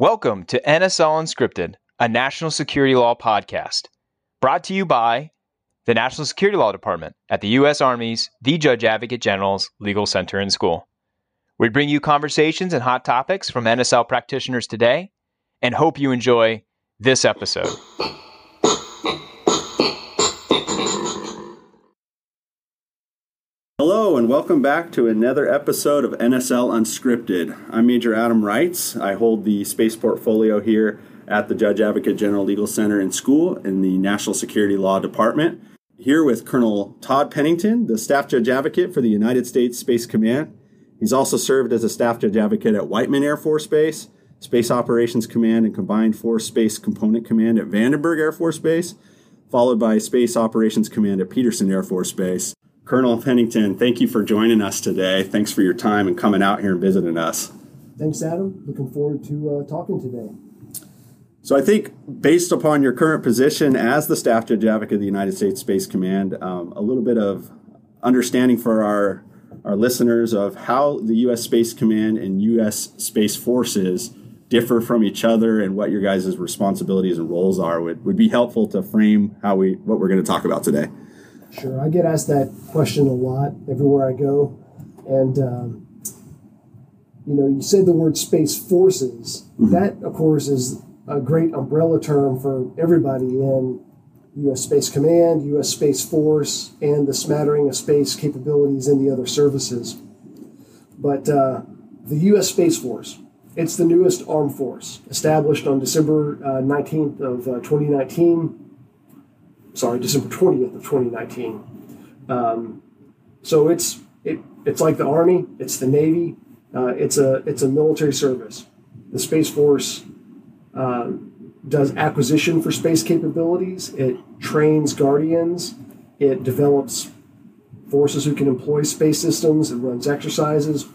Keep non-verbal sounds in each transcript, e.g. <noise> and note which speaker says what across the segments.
Speaker 1: Welcome to NSL Unscripted, a national security law podcast, brought to you by the National Security Law Department at the U.S. Army's The Judge Advocate General's Legal Center and School. We bring you conversations and hot topics from NSL practitioners today and hope you enjoy this episode.
Speaker 2: Hello, and welcome back to another episode of NSL Unscripted. I'm Major Adam Reitz. I hold the space portfolio here at the Judge Advocate General Legal Center and School in the National Security Law Department. Here with Colonel Todd Pennington, the Staff Judge Advocate for the United States Space Command. He's also served as a Staff Judge Advocate at Whiteman Air Force Base, Space Operations Command, and Combined Force Space Component Command at Vandenberg Air Force Base, followed by Space Operations Command at Peterson Air Force Base. Colonel Pennington, thank you for joining us today. Thanks for your time and coming out here and visiting us.
Speaker 3: Thanks, Adam. Looking forward to uh, talking today.
Speaker 2: So, I think based upon your current position as the Staff Judge Advocate of the United States Space Command, um, a little bit of understanding for our, our listeners of how the U.S. Space Command and U.S. Space Forces differ from each other and what your guys' responsibilities and roles are would, would be helpful to frame how we what we're going to talk about today.
Speaker 3: Sure, I get asked that question a lot everywhere I go, and um, you know, you said the word space forces. Mm-hmm. That, of course, is a great umbrella term for everybody in U.S. Space Command, U.S. Space Force, and the smattering of space capabilities in the other services. But uh, the U.S. Space Force, it's the newest armed force, established on December uh, 19th of uh, 2019 sorry, December 20th of 2019. Um, so it's it, it's like the Army, it's the Navy, uh, it's a it's a military service. The Space Force uh, does acquisition for space capabilities. It trains guardians. It develops forces who can employ space systems. It runs exercises,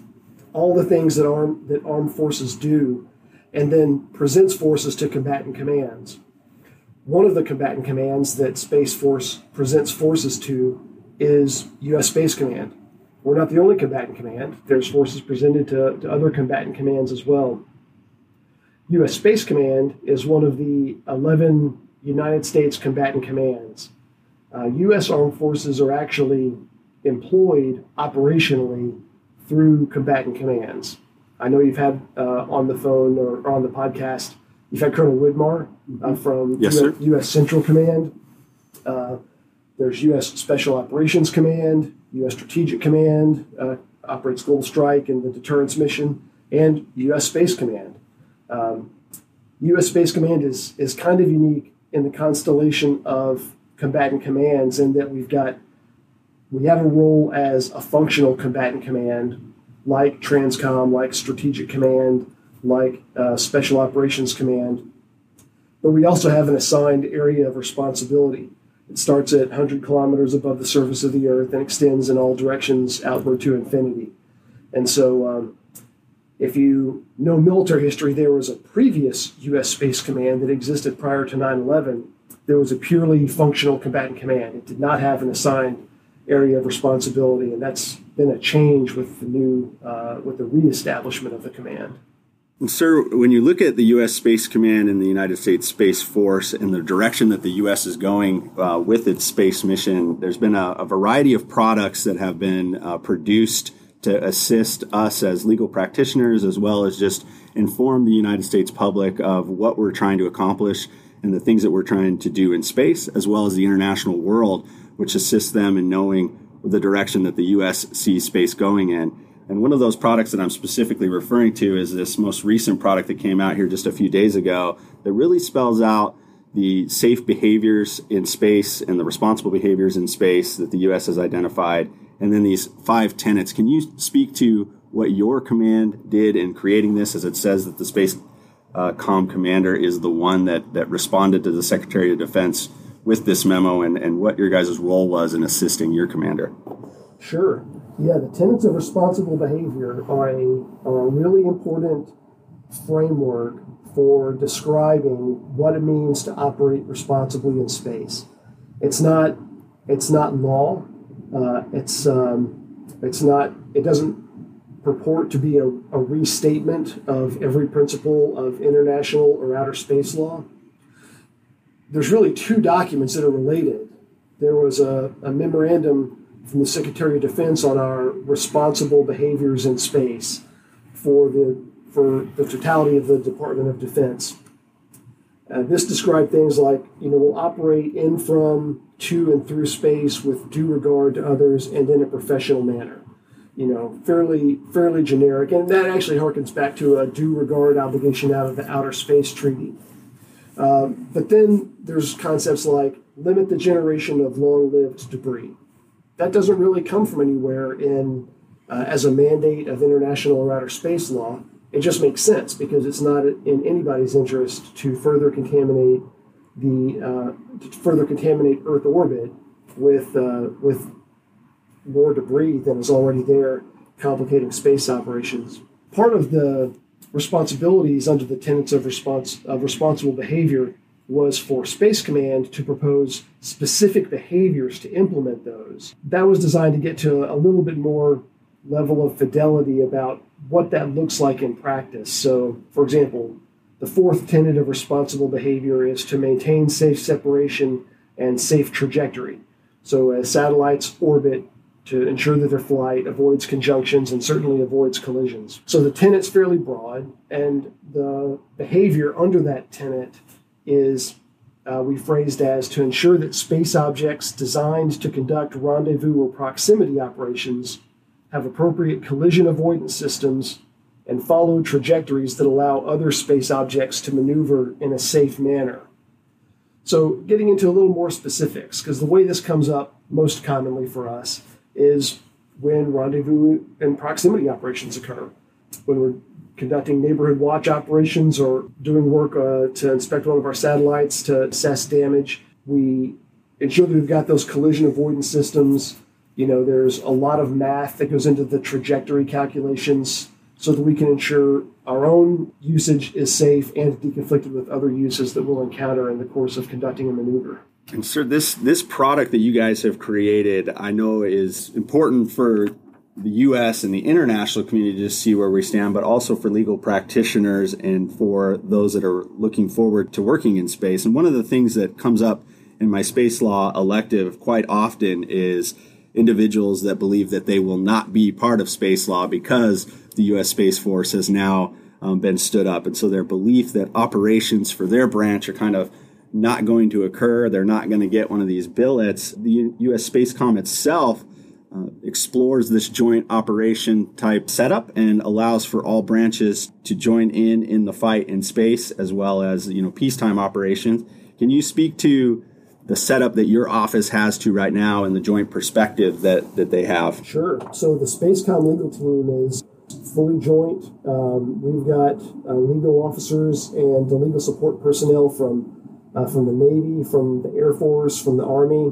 Speaker 3: all the things that arm that armed forces do, and then presents forces to combatant commands one of the combatant commands that Space Force presents forces to is U.S. Space Command. We're not the only combatant command. There's forces presented to, to other combatant commands as well. U.S. Space Command is one of the 11 United States combatant commands. Uh, U.S. Armed Forces are actually employed operationally through combatant commands. I know you've had uh, on the phone or, or on the podcast You've had Colonel Widmar uh, from
Speaker 2: yes,
Speaker 3: U.S. U.S. Central Command. Uh, there's U.S. Special Operations Command, U.S. Strategic Command, uh, operates Global Strike and the deterrence mission, and U.S. Space Command. Um, U.S. Space Command is is kind of unique in the constellation of combatant commands in that we've got we have a role as a functional combatant command like Transcom, like Strategic Command, like uh, Special Operations Command. But we also have an assigned area of responsibility. It starts at 100 kilometers above the surface of the Earth and extends in all directions outward to infinity. And so, um, if you know military history, there was a previous U.S. Space Command that existed prior to 9 11. There was a purely functional combatant command. It did not have an assigned area of responsibility, and that's been a change with the new, uh, with the reestablishment of the command.
Speaker 2: Sir, when you look at the U.S. Space Command and the United States Space Force and the direction that the U.S. is going uh, with its space mission, there's been a, a variety of products that have been uh, produced to assist us as legal practitioners, as well as just inform the United States public of what we're trying to accomplish and the things that we're trying to do in space, as well as the international world, which assists them in knowing the direction that the U.S. sees space going in. And one of those products that I'm specifically referring to is this most recent product that came out here just a few days ago that really spells out the safe behaviors in space and the responsible behaviors in space that the U.S. has identified. And then these five tenets. Can you speak to what your command did in creating this, as it says that the Space uh, Com Commander is the one that, that responded to the Secretary of Defense with this memo and, and what your guys' role was in assisting your commander?
Speaker 3: Sure. Yeah, the tenets of responsible behavior are a, are a really important framework for describing what it means to operate responsibly in space. It's not it's not law. Uh, it's um, it's not. It doesn't purport to be a, a restatement of every principle of international or outer space law. There's really two documents that are related. There was a, a memorandum from the Secretary of Defense on our responsible behaviors in space for the for the totality of the Department of Defense. Uh, this described things like, you know, we'll operate in, from, to, and through space with due regard to others and in a professional manner. You know, fairly fairly generic, and that actually harkens back to a due regard obligation out of the Outer Space Treaty. Um, but then there's concepts like limit the generation of long-lived debris. That doesn't really come from anywhere in uh, as a mandate of international or outer space law it just makes sense because it's not in anybody's interest to further contaminate the uh, to further contaminate Earth orbit with uh, with more debris than is already there, complicating space operations. Part of the responsibilities under the tenets of response of responsible behavior was for Space Command to propose specific behaviors to implement those. That was designed to get to a little bit more level of fidelity about what that looks like in practice. So, for example, the fourth tenet of responsible behavior is to maintain safe separation and safe trajectory. So, as satellites orbit, to ensure that their flight avoids conjunctions and certainly avoids collisions. So, the tenet's fairly broad, and the behavior under that tenet is uh, we phrased as to ensure that space objects designed to conduct rendezvous or proximity operations have appropriate collision avoidance systems, and follow trajectories that allow other space objects to maneuver in a safe manner. So, getting into a little more specifics, because the way this comes up most commonly for us is when rendezvous and proximity operations occur. When we're conducting neighborhood watch operations or doing work uh, to inspect one of our satellites to assess damage, we ensure that we've got those collision avoidance systems you know, there's a lot of math that goes into the trajectory calculations so that we can ensure our own usage is safe and deconflicted with other uses that we'll encounter in the course of conducting a maneuver.
Speaker 2: And sir, this this product that you guys have created, I know is important for the U.S. and the international community to see where we stand, but also for legal practitioners and for those that are looking forward to working in space. And one of the things that comes up in my space law elective quite often is individuals that believe that they will not be part of space law because the U.S. Space Force has now um, been stood up. And so their belief that operations for their branch are kind of not going to occur, they're not going to get one of these billets. The U.S. Spacecom itself uh, explores this joint operation type setup and allows for all branches to join in in the fight in space as well as you know peacetime operations. Can you speak to the setup that your office has to right now and the joint perspective that, that they have.
Speaker 3: Sure. So the Spacecom legal team is fully joint. Um, we've got uh, legal officers and the legal support personnel from uh, from the Navy, from the Air Force, from the Army.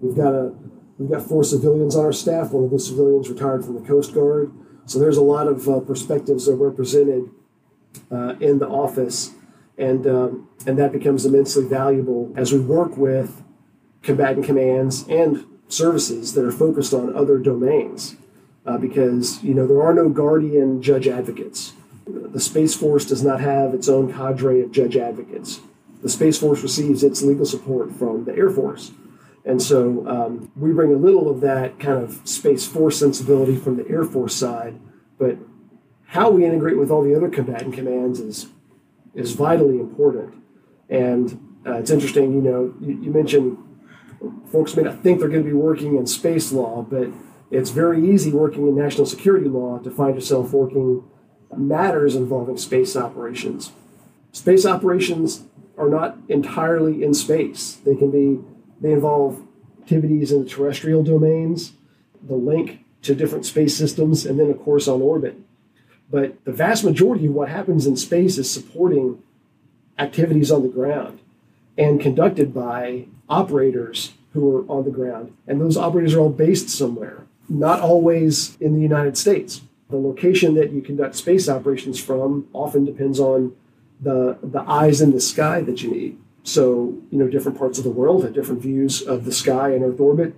Speaker 3: We've got a we've got four civilians on our staff. One of those civilians retired from the Coast Guard. So there's a lot of uh, perspectives that are represented uh, in the office and um, and that becomes immensely valuable as we work with combatant commands and services that are focused on other domains, uh, because you know there are no guardian judge advocates. The Space Force does not have its own cadre of judge advocates. The Space Force receives its legal support from the Air Force. And so um, we bring a little of that kind of Space Force sensibility from the Air Force side, but how we integrate with all the other combatant commands is is vitally important. And uh, it's interesting, you know, you, you, mentioned folks may not think they're going to be working in space law, but it's very easy working in national security law to find yourself working matters involving space operations. Space operations are not entirely in space. They can be, they involve activities in the terrestrial domains, the link to different space systems, and then, of course, on orbit. But the vast majority of what happens in space is supporting activities on the ground and conducted by operators who are on the ground. And those operators are all based somewhere, not always in the United States. The location that you conduct space operations from often depends on the, the eyes in the sky that you need. So, you know, different parts of the world have different views of the sky and Earth orbit.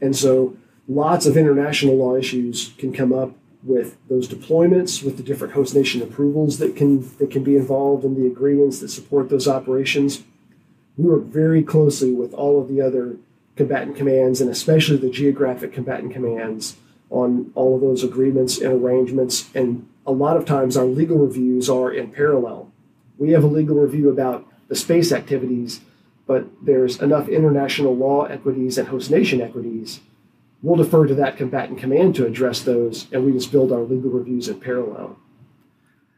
Speaker 3: And so lots of international law issues can come up with those deployments, with the different host nation approvals that can that can be involved in the agreements that support those operations. We work very closely with all of the other combatant commands and especially the geographic combatant commands on all of those agreements and arrangements. And a lot of times our legal reviews are in parallel. We have a legal review about the space activities, but there's enough international law equities and host nation equities we'll defer to that combatant command to address those, and we just build our legal reviews in parallel.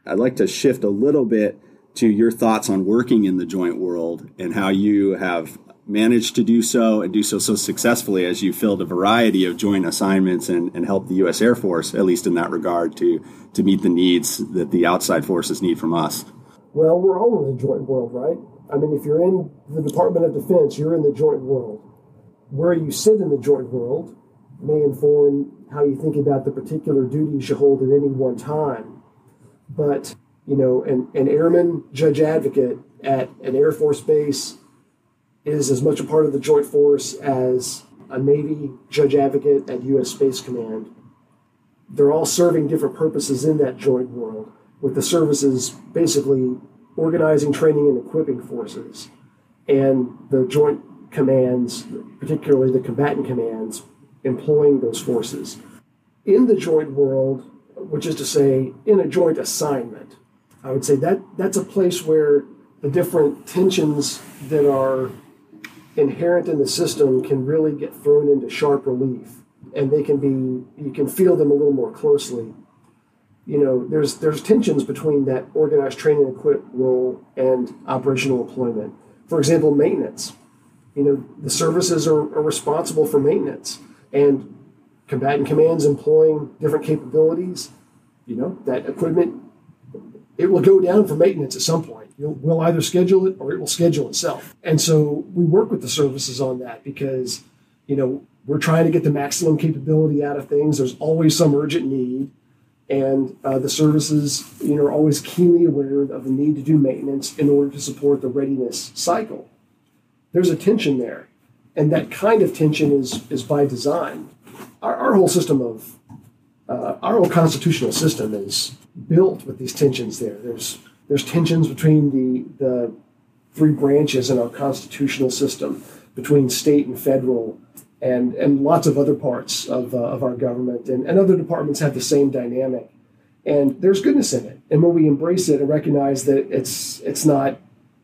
Speaker 2: I'd like to shift a little bit to your thoughts on working in the joint world and how you have managed to do so and do so so successfully as you filled a variety of joint assignments and, and helped the U.S. Air Force, at least in that regard, to, to meet the needs that the outside forces need from us.
Speaker 3: Well, we're all in the joint world, right? I mean, if you're in the Department of Defense, you're in the joint world. Where you sit in the joint world may inform how you think about the particular duties you hold at any one time. But, you know, an, an airman judge advocate at an Air Force base is as much a part of the joint force as a Navy judge advocate at U.S. Space Command. They're all serving different purposes in that joint world, with the services basically organizing, training, and equipping forces, and the joint commands, particularly the combatant commands, employing those forces. In the joint world, which is to say, in a joint assignment, I would say that that's a place where the different tensions that are inherent in the system can really get thrown into sharp relief. And they can be you can feel them a little more closely you know there's there's tensions between that organized training equip role and operational employment for example maintenance you know the services are, are responsible for maintenance and combatant commands employing different capabilities, you know, that equipment, it will go down for maintenance at some point. You'll, we'll either schedule it or it will schedule itself. And so we work with the services on that because, you know, we're trying to get the maximum capability out of things. There's always some urgent need. And uh, the services, you know, are always keenly aware of the need to do maintenance in order to support the readiness cycle. There's a tension there and that kind of tension is is by design. Our, our whole system of uh, our whole constitutional system is built with these tensions. There, there's there's tensions between the the three branches in our constitutional system, between state and federal, and and lots of other parts of uh, of our government, and, and other departments have the same dynamic. And there's goodness in it, and when we embrace it and recognize that it's it's not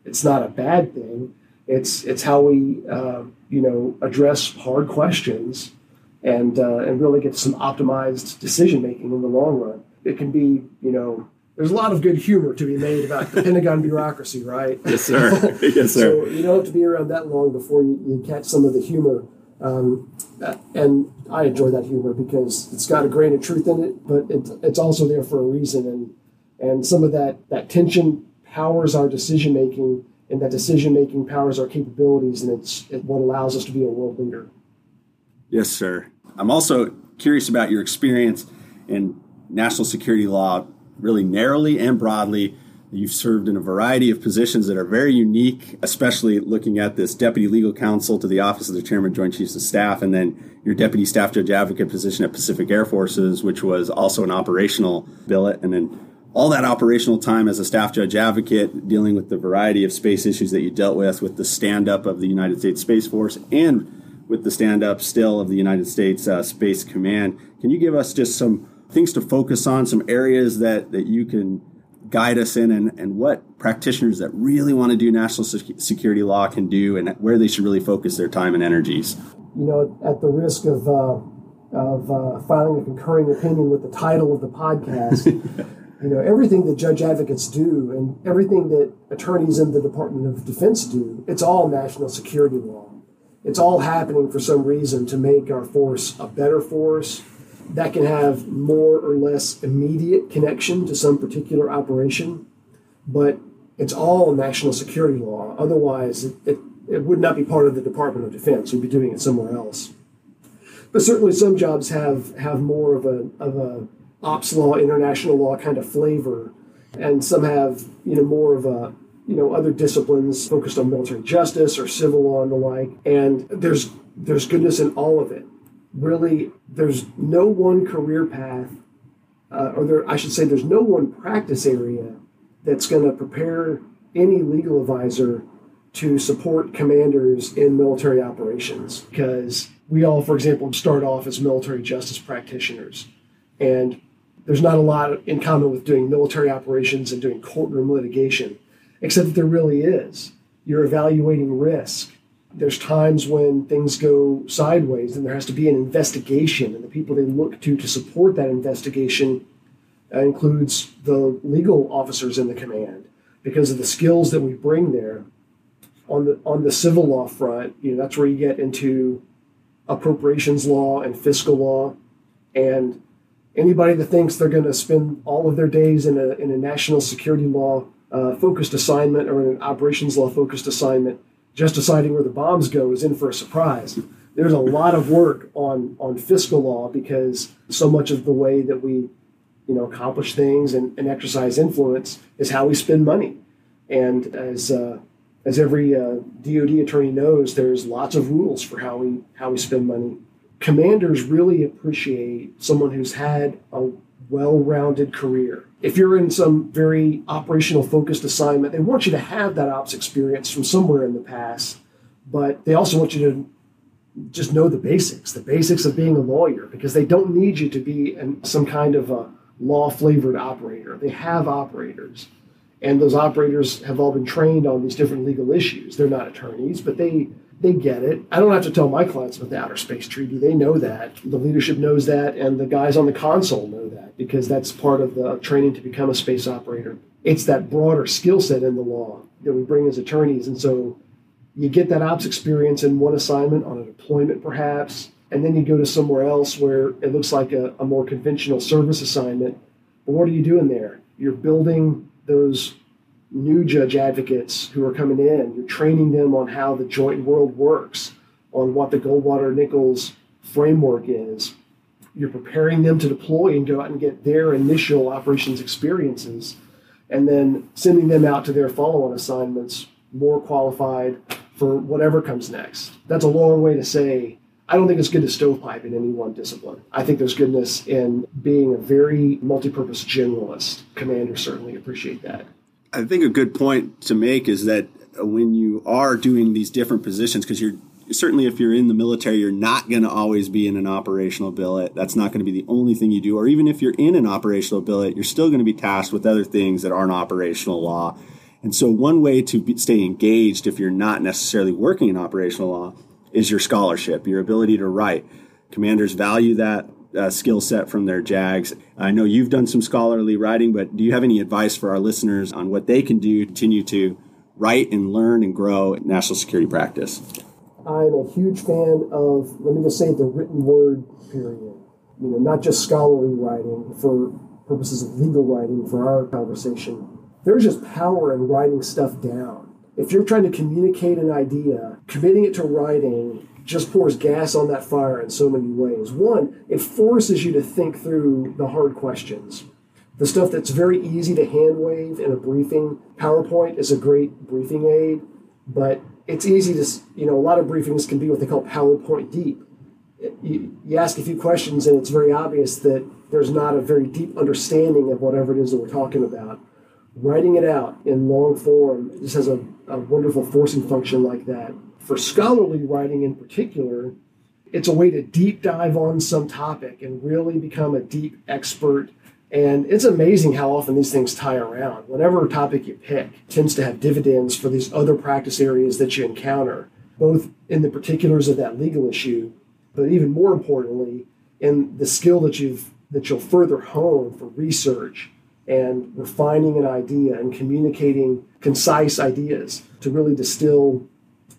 Speaker 3: it's not a bad thing, it's it's how we uh, you know address hard questions and uh, and really get some optimized decision making in the long run. It can be you know there's a lot of good humor to be made about the Pentagon <laughs> bureaucracy, right?
Speaker 2: Yes, sir. <laughs> Yes, sir.
Speaker 3: so you don't have to be around that long before you, you catch some of the humor. Um, and I enjoy that humor because it's got a grain of truth in it, but it, it's also there for a reason. And and some of that that tension powers our decision making and that decision making powers our capabilities, and it's what allows us to be a world leader.
Speaker 2: Yes, sir. I'm also curious about your experience in national security law, really narrowly and broadly. You've served in a variety of positions that are very unique, especially looking at this deputy legal counsel to the office of the chairman, joint chiefs of staff, and then your deputy staff judge advocate position at Pacific Air Forces, which was also an operational billet, and then all that operational time as a staff judge advocate, dealing with the variety of space issues that you dealt with, with the stand up of the United States Space Force, and with the stand up still of the United States uh, Space Command. Can you give us just some things to focus on, some areas that, that you can guide us in, and, and what practitioners that really want to do national security law can do, and where they should really focus their time and energies?
Speaker 3: You know, at the risk of uh, of uh, filing a concurring opinion with the title of the podcast. <laughs> You know, everything that judge advocates do and everything that attorneys in the Department of Defense do, it's all national security law. It's all happening for some reason to make our force a better force that can have more or less immediate connection to some particular operation, but it's all national security law. Otherwise, it, it, it would not be part of the Department of Defense. We'd be doing it somewhere else. But certainly, some jobs have have more of a of a ops law, international law kind of flavor, and some have you know more of a you know other disciplines focused on military justice or civil law and the like. And there's there's goodness in all of it. Really, there's no one career path uh, or there, I should say, there's no one practice area that's going to prepare any legal advisor to support commanders in military operations because we all, for example, start off as military justice practitioners. And there's not a lot in common with doing military operations and doing courtroom litigation, except that there really is. You're evaluating risk. There's times when things go sideways and there has to be an investigation, and the people they look to to support that investigation uh, includes the legal officers in the command because of the skills that we bring there. On the on the civil law front, you know that's where you get into appropriations law and fiscal law, and anybody that thinks they're going to spend all of their days in a in a national security law uh, focused assignment or an operations law focused assignment, just deciding where the bombs go is in for a surprise. There's a lot of work on on fiscal law because so much of the way that we you know accomplish things and, and exercise influence is how we spend money and as uh, as every uh, DoD attorney knows, there's lots of rules for how we how we spend money. Commanders really appreciate someone who's had a well-rounded career. If you're in some very operational focused assignment, they want you to have that ops experience from somewhere in the past, but they also want you to just know the basics, the basics of being a lawyer, because they don't need you to be some kind of a law flavored operator. They have operators. And those operators have all been trained on these different legal issues. They're not attorneys, but they they get it. I don't have to tell my clients about the Outer Space Treaty. They know that. The leadership knows that, and the guys on the console know that because that's part of the training to become a space operator. It's that broader skill set in the law that we bring as attorneys. And so you get that ops experience in one assignment on a deployment, perhaps, and then you go to somewhere else where it looks like a, a more conventional service assignment. But what are you doing there? You're building those new judge advocates who are coming in. You're training them on how the joint world works, on what the Goldwater Nichols framework is. You're preparing them to deploy and go out and get their initial operations experiences, and then sending them out to their follow on assignments more qualified for whatever comes next. That's a long way to say I don't think it's good to stovepipe in any one discipline. I think there's goodness in being a very multi-purpose generalist. Commanders certainly appreciate that.
Speaker 2: I think a good point to make is that when you are doing these different positions, because you're certainly if you're in the military, you're not going to always be in an operational billet. That's not going to be the only thing you do. Or even if you're in an operational billet, you're still going to be tasked with other things that aren't operational law. And so, one way to be, stay engaged if you're not necessarily working in operational law is your scholarship, your ability to write. Commanders value that uh, skill set from their JAGs. I know you've done some scholarly writing, but do you have any advice for our listeners on what they can do to continue to write and learn and grow in national security practice?
Speaker 3: I'm a huge fan of, let me just say, the written word period. You know, not just scholarly writing for purposes of legal writing for our conversation. There's just power in writing stuff down if you're trying to communicate an idea, committing it to writing just pours gas on that fire in so many ways. One, it forces you to think through the hard questions. The stuff that's very easy to hand wave in a briefing. PowerPoint is a great briefing aid, but it's easy to, you know, a lot of briefings can be what they call PowerPoint deep. You, you ask a few questions and it's very obvious that there's not a very deep understanding of whatever it is that we're talking about writing it out in long form just has a, a wonderful forcing function like that. For scholarly writing in particular, it's a way to deep dive on some topic and really become a deep expert. And it's amazing how often these things tie around. Whatever topic you pick tends to have dividends for these other practice areas that you encounter, both in the particulars of that legal issue, but even more importantly, in the skill that you've that you'll further hone for research and refining an idea and communicating concise ideas to really distill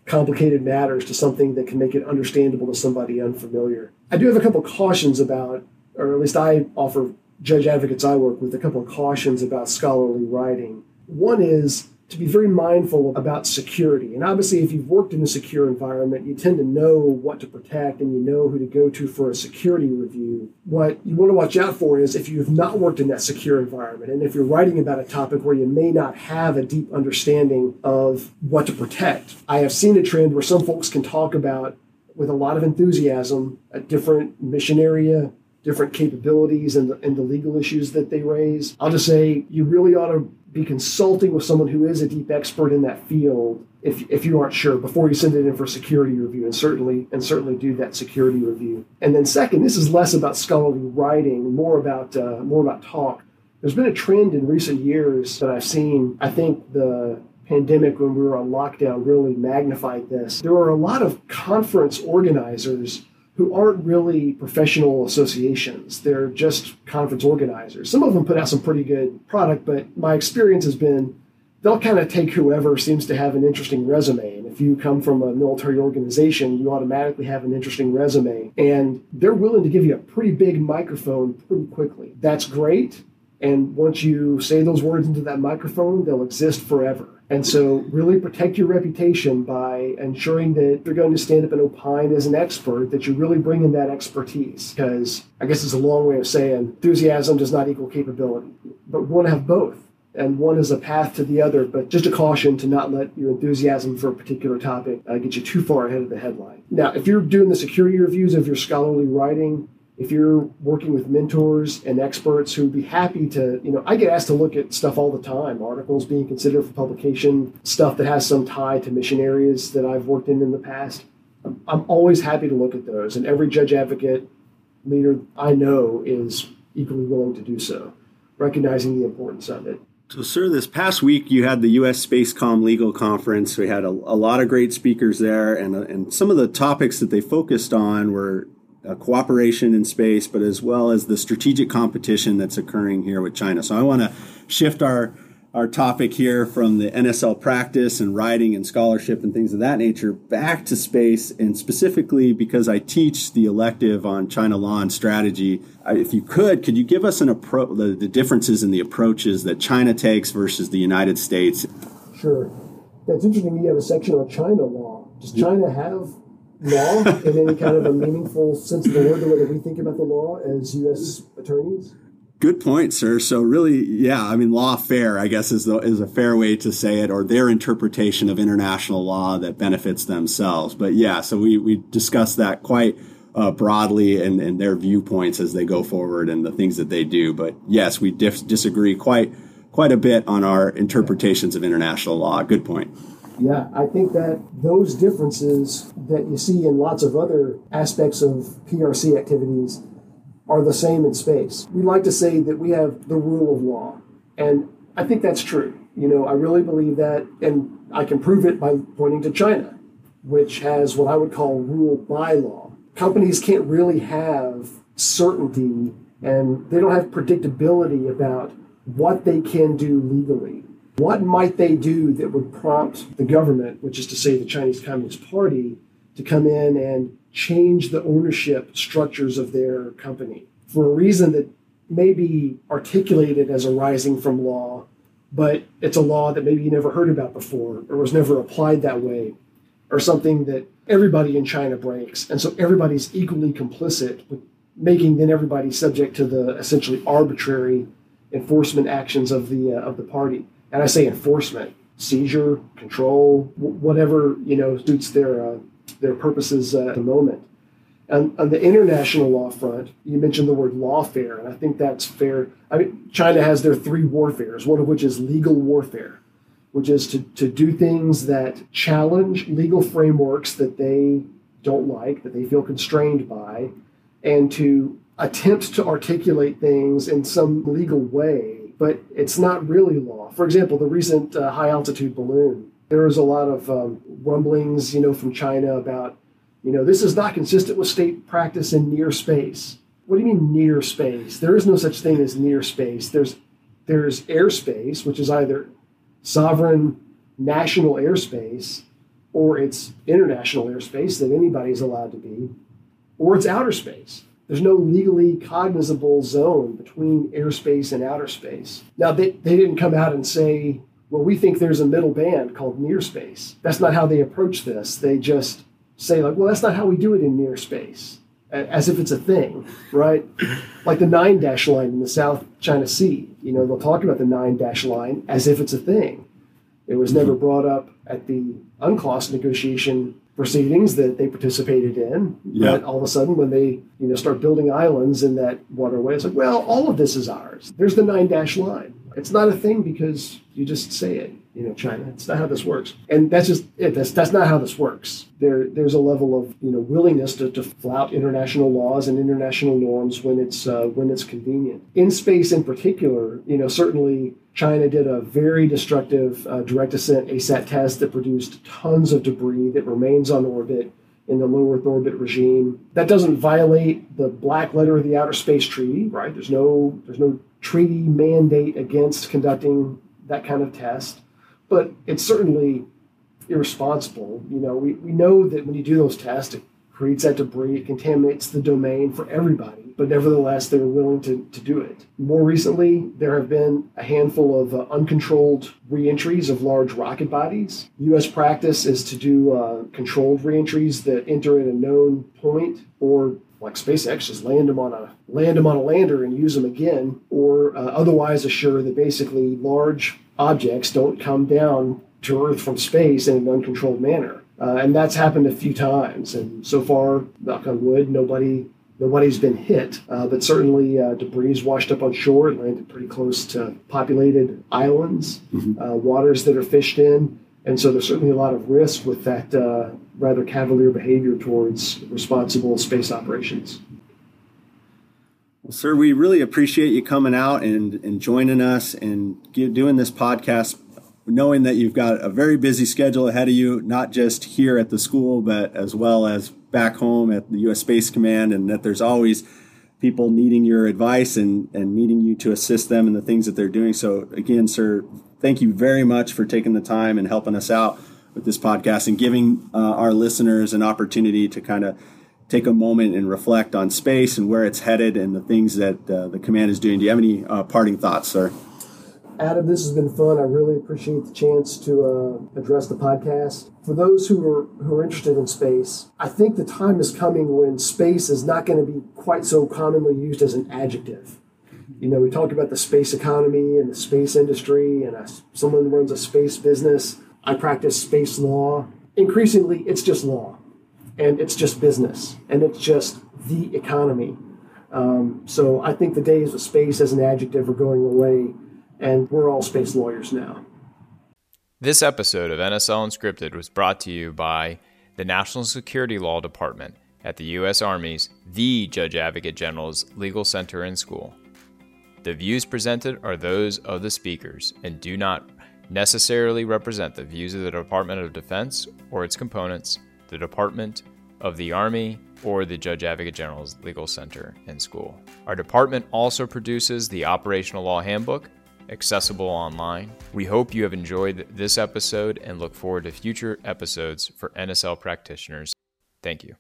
Speaker 3: complicated matters to something that can make it understandable to somebody unfamiliar. I do have a couple cautions about, or at least I offer judge advocates I work with a couple of cautions about scholarly writing. One is to be very mindful about security. And obviously, if you've worked in a secure environment, you tend to know what to protect and you know who to go to for a security review. What you want to watch out for is if you have not worked in that secure environment and if you're writing about a topic where you may not have a deep understanding of what to protect. I have seen a trend where some folks can talk about with a lot of enthusiasm a different mission area different capabilities and the, and the legal issues that they raise. I'll just say you really ought to be consulting with someone who is a deep expert in that field if, if you aren't sure before you send it in for security review and certainly and certainly do that security review. And then second this is less about scholarly writing more about uh, more about talk. There's been a trend in recent years that i've seen. I think the pandemic when we were on lockdown really magnified this. There are a lot of conference organizers who aren't really professional associations. They're just conference organizers. Some of them put out some pretty good product, but my experience has been they'll kind of take whoever seems to have an interesting resume. And if you come from a military organization, you automatically have an interesting resume. And they're willing to give you a pretty big microphone pretty quickly. That's great. And once you say those words into that microphone, they'll exist forever. And so, really protect your reputation by ensuring that you're going to stand up and opine as an expert, that you really bring in that expertise. Because I guess it's a long way of saying enthusiasm does not equal capability, but we want to have both. And one is a path to the other, but just a caution to not let your enthusiasm for a particular topic uh, get you too far ahead of the headline. Now, if you're doing the security reviews of your scholarly writing, if you're working with mentors and experts who'd be happy to, you know, I get asked to look at stuff all the time, articles being considered for publication, stuff that has some tie to mission areas that I've worked in in the past. I'm always happy to look at those, and every judge advocate leader I know is equally willing to do so, recognizing the importance of it.
Speaker 2: So, sir, this past week you had the U.S. Spacecom Legal Conference. We had a, a lot of great speakers there, and, and some of the topics that they focused on were uh, cooperation in space, but as well as the strategic competition that's occurring here with China. So I want to shift our our topic here from the NSL practice and writing and scholarship and things of that nature back to space, and specifically because I teach the elective on China law and strategy. If you could, could you give us an approach, the, the differences in the approaches that China takes versus the United States?
Speaker 3: Sure. That's interesting. You have a section on China law. Does China have law in any kind of a meaningful sense of the word, the way that we think about the law as U.S. attorneys?
Speaker 2: Good point, sir. So really, yeah, I mean, lawfare, I guess, is the, is a fair way to say it, or their interpretation of international law that benefits themselves. But yeah, so we we discussed that quite uh, broadly and, and their viewpoints as they go forward and the things that they do. But yes, we dif- disagree quite quite a bit on our interpretations of international law. Good point.
Speaker 3: Yeah, I think that those differences that you see in lots of other aspects of PRC activities are the same in space. We like to say that we have the rule of law, and I think that's true. You know, I really believe that, and I can prove it by pointing to China, which has what I would call rule by law. Companies can't really have certainty and they don't have predictability about what they can do legally what might they do that would prompt the government, which is to say the Chinese Communist Party, to come in and change the ownership structures of their company for a reason that may be articulated as arising from law, but it's a law that maybe you never heard about before or was never applied that way, or something that everybody in China breaks. And so everybody's equally complicit with making then everybody subject to the essentially arbitrary enforcement actions of the uh, of the party and I say enforcement, seizure, control, whatever you know suits their uh, their purposes uh, at the moment. And on the international law front, you mentioned the word lawfare, and I think that's fair. I mean, China has their three warfares, one of which is legal warfare, which is to, to do things that challenge legal frameworks that they don't like, that they feel constrained by, and to attempt to articulate things in some legal way but it's not really law. For example, the recent uh, high altitude balloon, there was a lot of um, rumblings, you know, from China about, you know, this is not consistent with state practice in near space. What do you mean near space? There is no such thing as near space. There's there's airspace, which is either sovereign national airspace or it's international airspace that anybody's allowed to be, or it's outer space. There's no legally cognizable zone between airspace and outer space. Now, they, they didn't come out and say, well, we think there's a middle band called near space. That's not how they approach this. They just say, like, well, that's not how we do it in near space, as if it's a thing, right? <laughs> like the nine dash line in the South China Sea. You know, they'll talk about the nine dash line as if it's a thing. It was never mm-hmm. brought up at the UNCLOS negotiation proceedings that they participated in.
Speaker 2: Yeah.
Speaker 3: But all of a sudden, when they you know start building islands in that waterway, it's like, well, all of this is ours. There's the nine dash line. It's not a thing because you just say it. You know, China. It's not how this works, and that's just it. That's that's not how this works. There, there's a level of you know willingness to, to flout international laws and international norms when it's uh, when it's convenient. In space, in particular, you know, certainly China did a very destructive uh, direct ascent ASAT test that produced tons of debris that remains on orbit in the low Earth orbit regime. That doesn't violate the black letter of the Outer Space Treaty, right? There's no there's no treaty mandate against conducting that kind of test, but it's certainly irresponsible. You know, we, we know that when you do those tests, it creates that debris, it contaminates the domain for everybody, but nevertheless, they were willing to, to do it. More recently, there have been a handful of uh, uncontrolled reentries of large rocket bodies. U.S. practice is to do uh, controlled reentries that enter at a known point or like SpaceX, just land them on a land them on a lander and use them again, or uh, otherwise assure that basically large objects don't come down to Earth from space in an uncontrolled manner. Uh, and that's happened a few times, and so far, knock on wood, nobody nobody's been hit. Uh, but certainly, uh, debris washed up on shore. It landed pretty close to populated islands, uh, waters that are fished in, and so there's certainly a lot of risk with that uh, rather cavalier behavior towards responsible space operations.
Speaker 2: Well, sir, we really appreciate you coming out and, and joining us and give, doing this podcast, knowing that you've got a very busy schedule ahead of you, not just here at the school, but as well as back home at the U.S. Space Command, and that there's always people needing your advice and, and needing you to assist them in the things that they're doing. So, again, sir, thank you very much for taking the time and helping us out with this podcast and giving uh, our listeners an opportunity to kind of take a moment and reflect on space and where it's headed and the things that uh, the command is doing. Do you have any uh, parting thoughts, sir?
Speaker 3: Adam, this has been fun. I really appreciate the chance to uh, address the podcast. For those who are who are interested in space, I think the time is coming when space is not going to be quite so commonly used as an adjective. You know, we talk about the space economy and the space industry, and a, someone runs a space business. I practice space law. Increasingly, it's just law, and it's just business, and it's just the economy. Um, so I think the days of space as an adjective are going away, and we're all space lawyers now.
Speaker 1: This episode of NSL Unscripted was brought to you by the National Security Law Department at the U.S. Army's The Judge Advocate General's Legal Center and School. The views presented are those of the speakers and do not necessarily represent the views of the Department of Defense or its components, the Department of the Army, or the Judge Advocate General's Legal Center and School. Our department also produces the Operational Law Handbook, accessible online. We hope you have enjoyed this episode and look forward to future episodes for NSL practitioners. Thank you.